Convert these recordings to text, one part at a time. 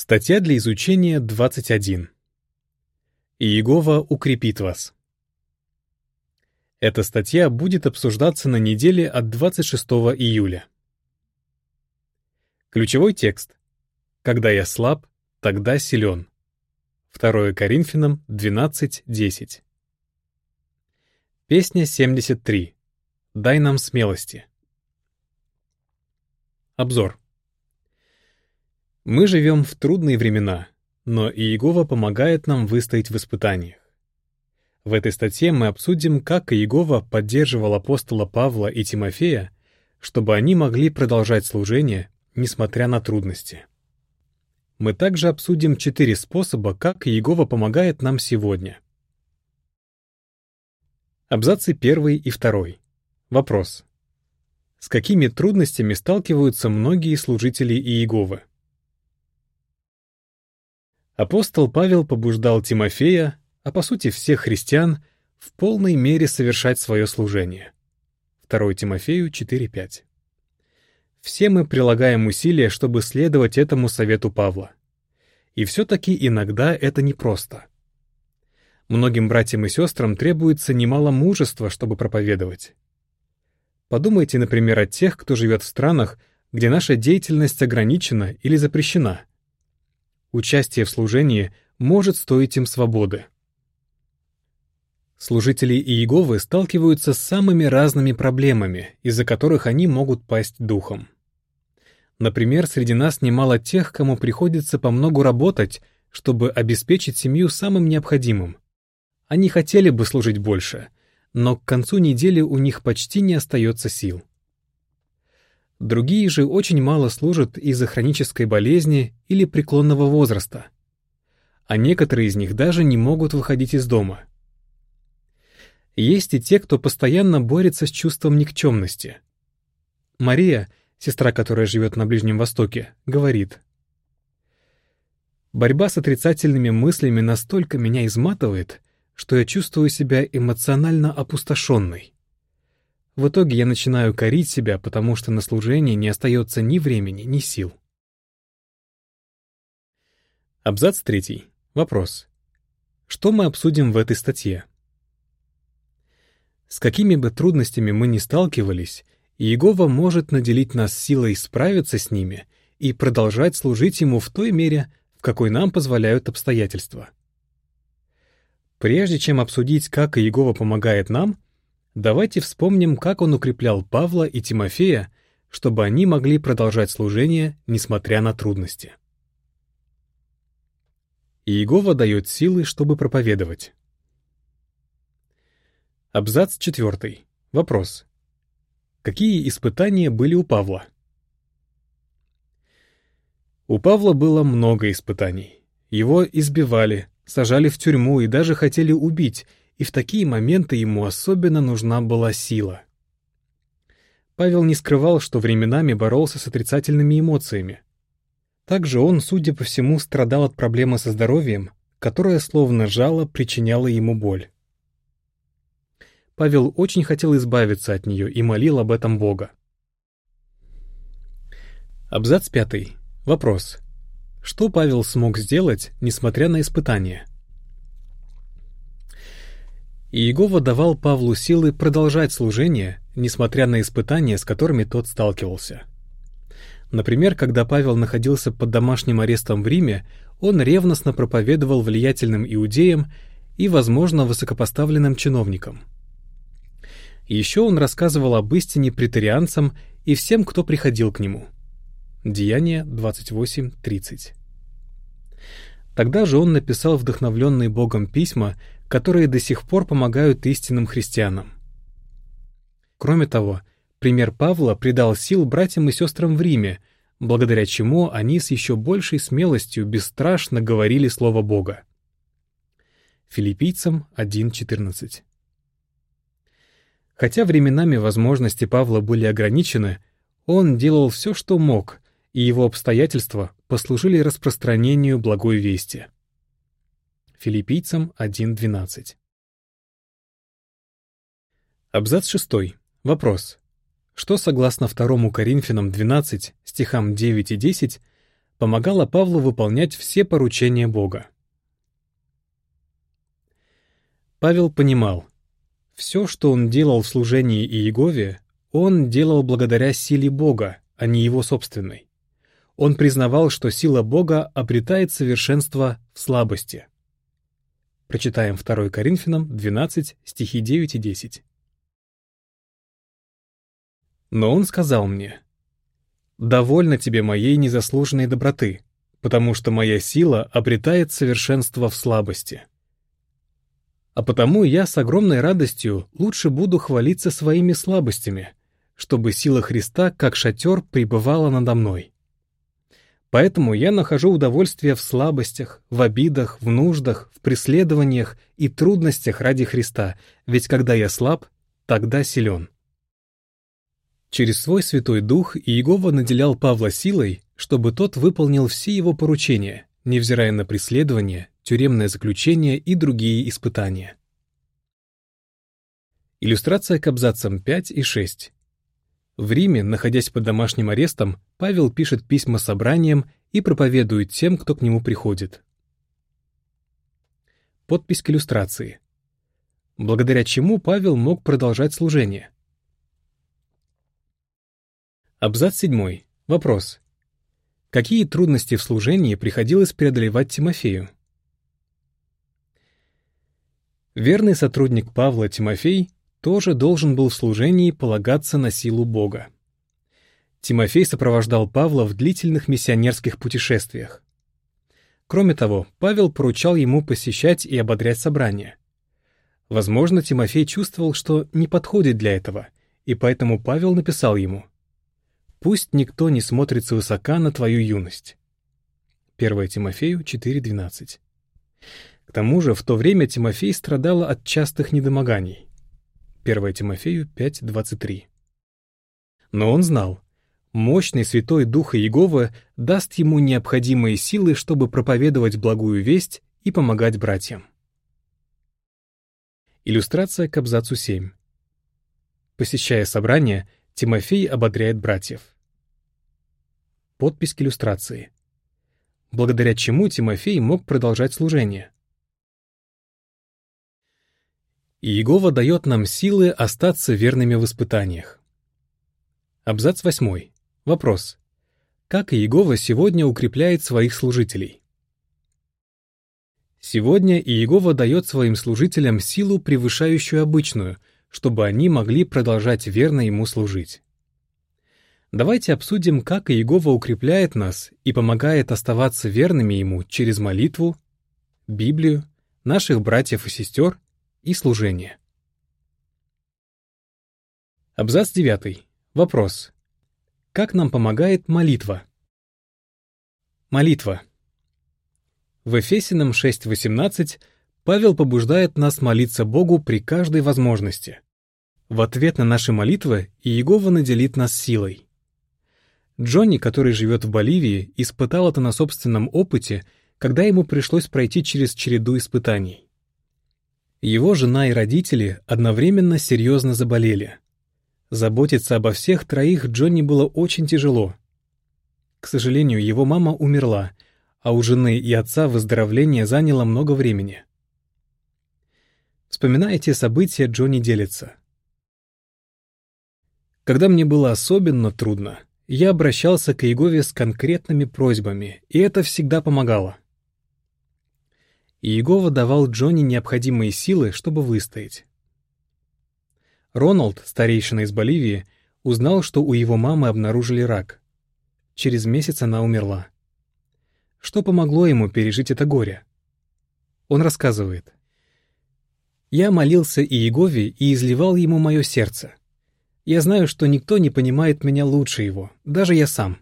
Статья для изучения 21. Иегова укрепит вас. Эта статья будет обсуждаться на неделе от 26 июля. Ключевой текст. «Когда я слаб, тогда силен». 2 Коринфянам 12.10. Песня 73. «Дай нам смелости». Обзор. Мы живем в трудные времена, но Иегова помогает нам выстоять в испытаниях. В этой статье мы обсудим, как Иегова поддерживал апостола Павла и Тимофея, чтобы они могли продолжать служение, несмотря на трудности. Мы также обсудим четыре способа, как Иегова помогает нам сегодня. Абзацы первый и второй. Вопрос. С какими трудностями сталкиваются многие служители Иеговы? Апостол Павел побуждал Тимофея, а по сути всех христиан, в полной мере совершать свое служение. 2 Тимофею 4.5. Все мы прилагаем усилия, чтобы следовать этому совету Павла. И все-таки иногда это непросто. Многим братьям и сестрам требуется немало мужества, чтобы проповедовать. Подумайте, например, о тех, кто живет в странах, где наша деятельность ограничена или запрещена — Участие в служении может стоить им свободы. Служители Иеговы сталкиваются с самыми разными проблемами, из-за которых они могут пасть духом. Например, среди нас немало тех, кому приходится по многу работать, чтобы обеспечить семью самым необходимым. Они хотели бы служить больше, но к концу недели у них почти не остается сил. Другие же очень мало служат из-за хронической болезни или преклонного возраста. А некоторые из них даже не могут выходить из дома. Есть и те, кто постоянно борется с чувством никчемности. Мария, сестра, которая живет на Ближнем Востоке, говорит, «Борьба с отрицательными мыслями настолько меня изматывает, что я чувствую себя эмоционально опустошенной. В итоге я начинаю корить себя, потому что на служение не остается ни времени, ни сил. Абзац третий. Вопрос. Что мы обсудим в этой статье? С какими бы трудностями мы ни сталкивались, Иегова может наделить нас силой справиться с ними и продолжать служить Ему в той мере, в какой нам позволяют обстоятельства. Прежде чем обсудить, как Иегова помогает нам, Давайте вспомним, как он укреплял Павла и Тимофея, чтобы они могли продолжать служение, несмотря на трудности. Иегова дает силы, чтобы проповедовать. Абзац 4. Вопрос. Какие испытания были у Павла? У Павла было много испытаний. Его избивали, сажали в тюрьму и даже хотели убить, и в такие моменты ему особенно нужна была сила. Павел не скрывал, что временами боролся с отрицательными эмоциями. Также он, судя по всему, страдал от проблемы со здоровьем, которая словно жало причиняла ему боль. Павел очень хотел избавиться от нее и молил об этом Бога. Абзац пятый. Вопрос. Что Павел смог сделать, несмотря на испытания? Иегова давал Павлу силы продолжать служение, несмотря на испытания, с которыми тот сталкивался. Например, когда Павел находился под домашним арестом в Риме, он ревностно проповедовал влиятельным иудеям и, возможно, высокопоставленным чиновникам. Еще он рассказывал об истине претарианцам и всем, кто приходил к нему. Деяние 28.30. Тогда же он написал вдохновленные Богом письма, которые до сих пор помогают истинным христианам. Кроме того, пример Павла придал сил братьям и сестрам в Риме, благодаря чему они с еще большей смелостью бесстрашно говорили Слово Бога. Филиппийцам 1.14 Хотя временами возможности Павла были ограничены, он делал все, что мог, и его обстоятельства послужили распространению благой вести. Филиппийцам 1.12. Абзац 6. Вопрос. Что, согласно 2 Коринфянам 12, стихам 9 и 10, помогала Павлу выполнять все поручения Бога. Павел понимал, все, что он делал в служении Иегове, он делал благодаря силе Бога, а не его собственной. Он признавал, что сила Бога обретает совершенство в слабости. Прочитаем 2 Коринфянам 12, стихи 9 и 10. Но он сказал мне, «Довольно тебе моей незаслуженной доброты, потому что моя сила обретает совершенство в слабости». А потому я с огромной радостью лучше буду хвалиться своими слабостями, чтобы сила Христа, как шатер, пребывала надо мной. Поэтому я нахожу удовольствие в слабостях, в обидах, в нуждах, в преследованиях и трудностях ради Христа, ведь когда я слаб, тогда силен. Через свой Святой Дух Иегова наделял Павла силой, чтобы тот выполнил все его поручения, невзирая на преследование, тюремное заключение и другие испытания. Иллюстрация к абзацам 5 и 6. В Риме, находясь под домашним арестом, Павел пишет письма собраниям и проповедует тем, кто к нему приходит. Подпись к иллюстрации. Благодаря чему Павел мог продолжать служение. Абзац 7. Вопрос. Какие трудности в служении приходилось преодолевать Тимофею? Верный сотрудник Павла Тимофей тоже должен был в служении полагаться на силу Бога. Тимофей сопровождал Павла в длительных миссионерских путешествиях. Кроме того, Павел поручал ему посещать и ободрять собрания. Возможно, Тимофей чувствовал, что не подходит для этого, и поэтому Павел написал ему — Пусть никто не смотрит свысока на твою юность. 1 Тимофею 4.12. К тому же в то время Тимофей страдала от частых недомоганий. 1 Тимофею 5.23. Но он знал, мощный Святой Дух Иеговы даст ему необходимые силы, чтобы проповедовать благую весть и помогать братьям. Иллюстрация к абзацу 7. Посещая собрание, Тимофей ободряет братьев. Подпись к иллюстрации. Благодаря чему Тимофей мог продолжать служение. Иегова дает нам силы остаться верными в испытаниях. Абзац 8. Вопрос. Как Иегова сегодня укрепляет своих служителей? Сегодня Иегова дает своим служителям силу, превышающую обычную, чтобы они могли продолжать верно ему служить. Давайте обсудим, как Иегова укрепляет нас и помогает оставаться верными ему через молитву, Библию, наших братьев и сестер и служение. Абзац 9. Вопрос. Как нам помогает молитва? Молитва. В Эфесином 6.18 Павел побуждает нас молиться Богу при каждой возможности. В ответ на наши молитвы Иегова наделит нас силой. Джонни, который живет в Боливии, испытал это на собственном опыте, когда ему пришлось пройти через череду испытаний. Его жена и родители одновременно серьезно заболели. Заботиться обо всех троих Джонни было очень тяжело. К сожалению, его мама умерла, а у жены и отца выздоровление заняло много времени. Вспоминая эти события, Джонни делится. Когда мне было особенно трудно, я обращался к Иегове с конкретными просьбами, и это всегда помогало. Иегова давал Джонни необходимые силы, чтобы выстоять. Роналд, старейшина из Боливии, узнал, что у его мамы обнаружили рак. Через месяц она умерла. Что помогло ему пережить это горе? Он рассказывает. Я молился Иегове и изливал ему мое сердце. Я знаю, что никто не понимает меня лучше его, даже я сам.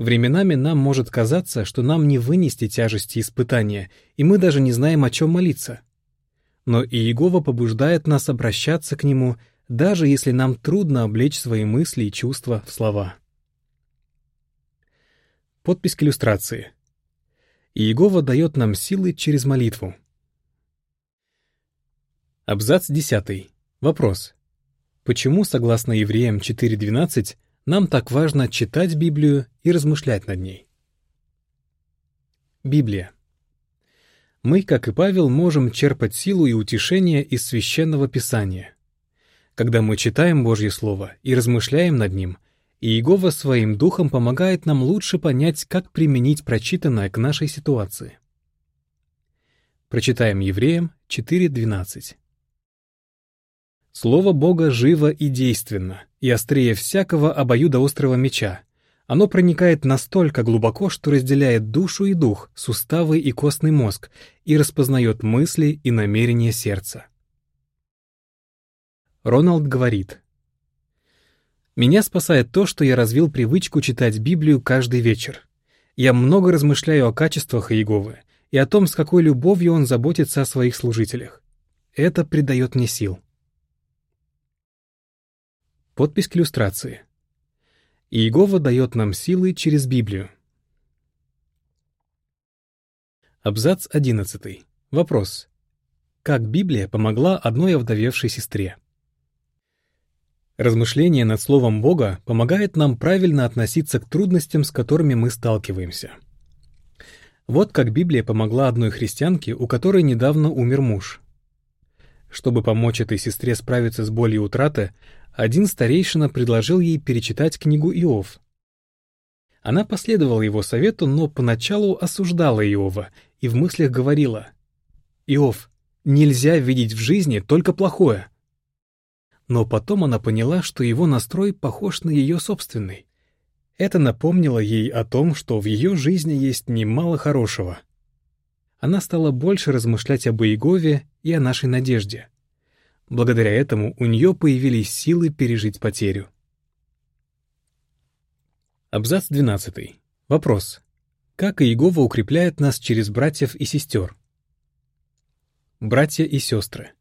Временами нам может казаться, что нам не вынести тяжести испытания, и мы даже не знаем, о чем молиться. Но Иегова побуждает нас обращаться к Нему, даже если нам трудно облечь свои мысли и чувства в слова. Подпись к иллюстрации. Иегова дает нам силы через молитву. Абзац 10. Вопрос. Почему, согласно Евреям 4.12, нам так важно читать Библию и размышлять над ней. Библия. Мы, как и Павел, можем черпать силу и утешение из священного писания. Когда мы читаем Божье Слово и размышляем над ним, Иегова своим духом помогает нам лучше понять, как применить прочитанное к нашей ситуации. Прочитаем Евреям 4.12. Слово Бога живо и действенно, и острее всякого обоюдоострого меча. Оно проникает настолько глубоко, что разделяет душу и дух, суставы и костный мозг, и распознает мысли и намерения сердца. Роналд говорит, «Меня спасает то, что я развил привычку читать Библию каждый вечер. Я много размышляю о качествах Иеговы и о том, с какой любовью он заботится о своих служителях. Это придает мне сил». Подпись к иллюстрации. Иегова дает нам силы через Библию. Абзац 11. Вопрос. Как Библия помогла одной овдовевшей сестре? Размышление над Словом Бога помогает нам правильно относиться к трудностям, с которыми мы сталкиваемся. Вот как Библия помогла одной христианке, у которой недавно умер муж. Чтобы помочь этой сестре справиться с болью утраты, один старейшина предложил ей перечитать книгу Иов. Она последовала его совету, но поначалу осуждала Иова и в мыслях говорила «Иов, нельзя видеть в жизни только плохое». Но потом она поняла, что его настрой похож на ее собственный. Это напомнило ей о том, что в ее жизни есть немало хорошего. Она стала больше размышлять об Иегове и о нашей надежде — Благодаря этому у нее появились силы пережить потерю. Абзац 12. Вопрос. Как Иегова укрепляет нас через братьев и сестер? Братья и сестры.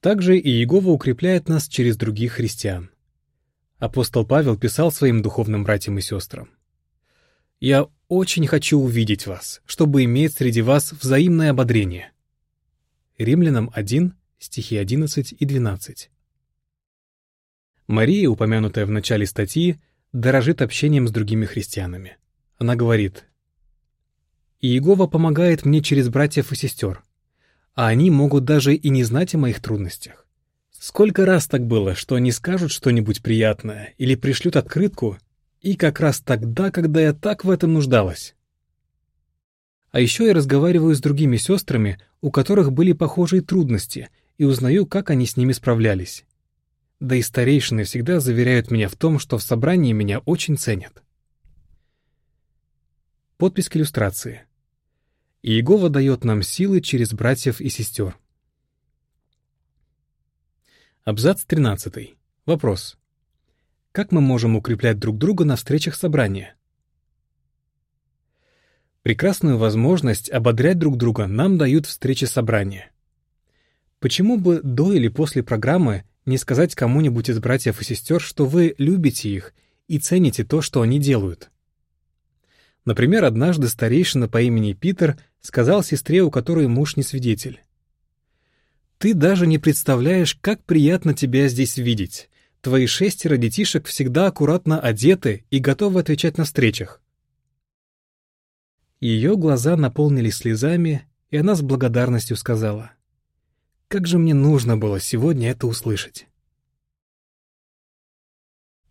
Также Иегова укрепляет нас через других христиан. Апостол Павел писал своим духовным братьям и сестрам. «Я очень хочу увидеть вас, чтобы иметь среди вас взаимное ободрение». Римлянам 1, стихи 11 и 12. Мария, упомянутая в начале статьи, дорожит общением с другими христианами. Она говорит, «Иегова помогает мне через братьев и сестер, а они могут даже и не знать о моих трудностях. Сколько раз так было, что они скажут что-нибудь приятное или пришлют открытку, и как раз тогда, когда я так в этом нуждалась. А еще я разговариваю с другими сестрами, у которых были похожие трудности, и узнаю, как они с ними справлялись. Да и старейшины всегда заверяют меня в том, что в собрании меня очень ценят. Подпись к иллюстрации. Иегова дает нам силы через братьев и сестер. Абзац 13. Вопрос. Как мы можем укреплять друг друга на встречах собрания? Прекрасную возможность ободрять друг друга нам дают встречи собрания. Почему бы до или после программы не сказать кому-нибудь из братьев и сестер, что вы любите их и цените то, что они делают? Например, однажды старейшина по имени Питер сказал сестре, у которой муж не свидетель. «Ты даже не представляешь, как приятно тебя здесь видеть. Твои шестеро детишек всегда аккуратно одеты и готовы отвечать на встречах. Ее глаза наполнились слезами, и она с благодарностью сказала, «Как же мне нужно было сегодня это услышать».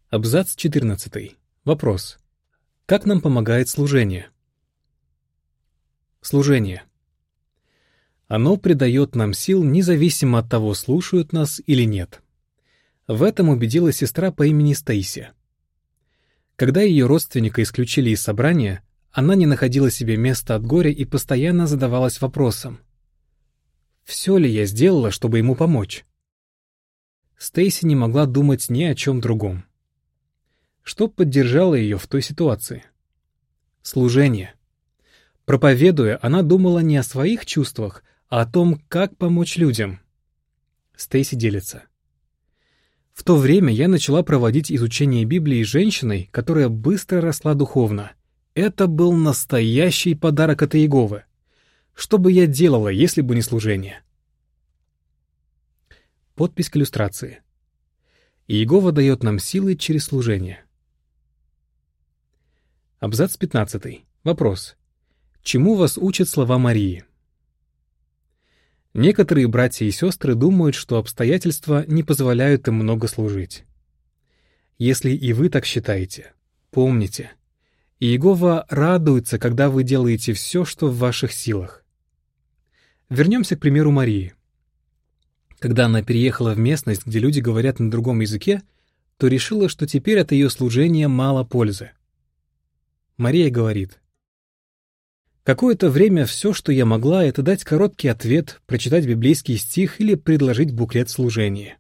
Абзац 14. Вопрос. Как нам помогает служение? Служение. Оно придает нам сил независимо от того, слушают нас или нет. В этом убедилась сестра по имени Стейси. Когда ее родственника исключили из собрания, она не находила себе места от горя и постоянно задавалась вопросом. Все ли я сделала, чтобы ему помочь? Стейси не могла думать ни о чем другом. Что поддержало ее в той ситуации? Служение. Проповедуя, она думала не о своих чувствах, а о том, как помочь людям. Стейси делится. В то время я начала проводить изучение Библии женщиной, которая быстро росла духовно. Это был настоящий подарок от Иеговы. Что бы я делала, если бы не служение? Подпись к иллюстрации. Иегова дает нам силы через служение. Абзац 15. Вопрос. Чему вас учат слова Марии? Некоторые братья и сестры думают, что обстоятельства не позволяют им много служить. Если и вы так считаете, помните, Иегова радуется, когда вы делаете все, что в ваших силах. Вернемся к примеру Марии. Когда она переехала в местность, где люди говорят на другом языке, то решила, что теперь от ее служения мало пользы. Мария говорит, Какое-то время все, что я могла, это дать короткий ответ, прочитать библейский стих или предложить буклет служения.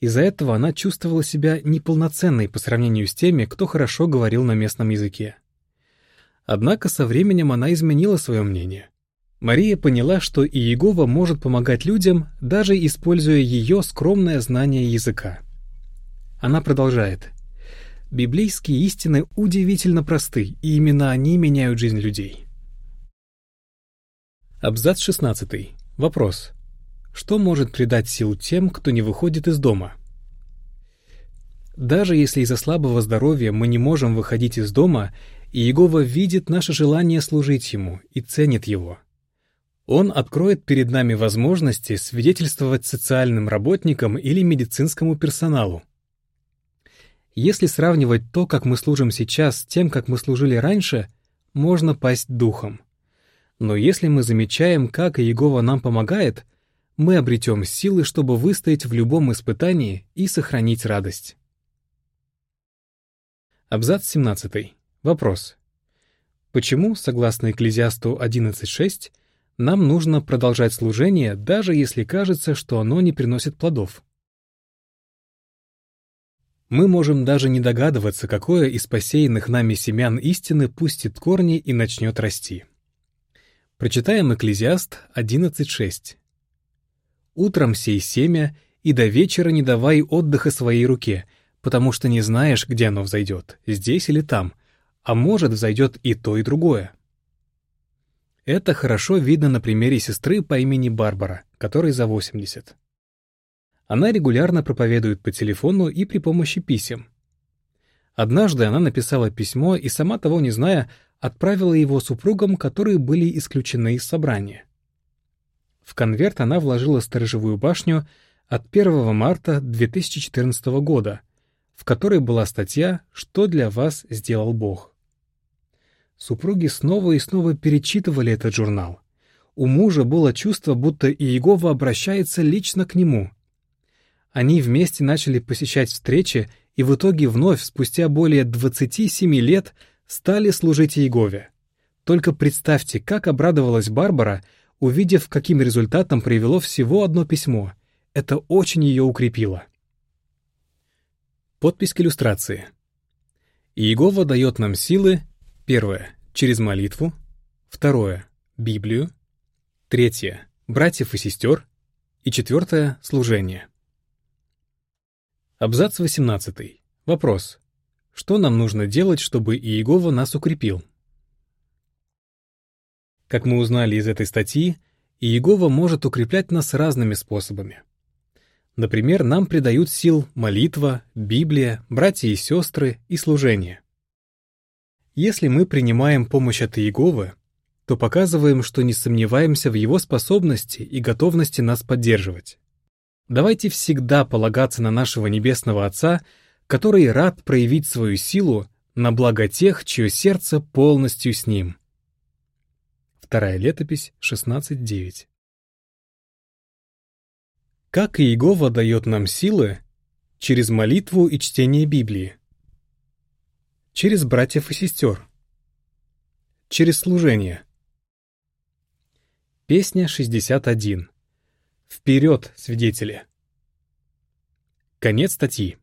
Из-за этого она чувствовала себя неполноценной по сравнению с теми, кто хорошо говорил на местном языке. Однако со временем она изменила свое мнение. Мария поняла, что Иегова может помогать людям, даже используя ее скромное знание языка. Она продолжает. Библейские истины удивительно просты, и именно они меняют жизнь людей. Абзац 16. Вопрос. Что может придать сил тем, кто не выходит из дома? Даже если из-за слабого здоровья мы не можем выходить из дома, Иегова видит наше желание служить Ему и ценит его. Он откроет перед нами возможности свидетельствовать социальным работникам или медицинскому персоналу, если сравнивать то, как мы служим сейчас, с тем, как мы служили раньше, можно пасть духом. Но если мы замечаем, как Иегова нам помогает, мы обретем силы, чтобы выстоять в любом испытании и сохранить радость. Абзац 17. Вопрос. Почему, согласно Экклезиасту 11.6, нам нужно продолжать служение, даже если кажется, что оно не приносит плодов? Мы можем даже не догадываться, какое из посеянных нами семян истины пустит корни и начнет расти. Прочитаем Экклезиаст 11.6. «Утром сей семя, и до вечера не давай отдыха своей руке, потому что не знаешь, где оно взойдет, здесь или там, а может, взойдет и то, и другое». Это хорошо видно на примере сестры по имени Барбара, которой за 80. Она регулярно проповедует по телефону и при помощи писем. Однажды она написала письмо и, сама того не зная, отправила его супругам, которые были исключены из собрания. В конверт она вложила сторожевую башню от 1 марта 2014 года, в которой была статья «Что для вас сделал Бог?». Супруги снова и снова перечитывали этот журнал. У мужа было чувство, будто Иегова обращается лично к нему — они вместе начали посещать встречи и в итоге вновь, спустя более 27 лет, стали служить Иегове. Только представьте, как обрадовалась Барбара, увидев, каким результатом привело всего одно письмо. Это очень ее укрепило. Подпись к иллюстрации. Иегова дает нам силы, первое, через молитву, второе, Библию, третье, братьев и сестер, и четвертое, служение. Абзац 18. Вопрос. Что нам нужно делать, чтобы Иегова нас укрепил? Как мы узнали из этой статьи, Иегова может укреплять нас разными способами. Например, нам придают сил молитва, Библия, братья и сестры и служение. Если мы принимаем помощь от Иеговы, то показываем, что не сомневаемся в его способности и готовности нас поддерживать. Давайте всегда полагаться на нашего Небесного Отца, который рад проявить свою силу на благо тех, чье сердце полностью с Ним. Вторая летопись 16.9 Как Иегова дает нам силы? Через молитву и чтение Библии. Через братьев и сестер. Через служение. Песня 61. Вперед, свидетели! Конец статьи.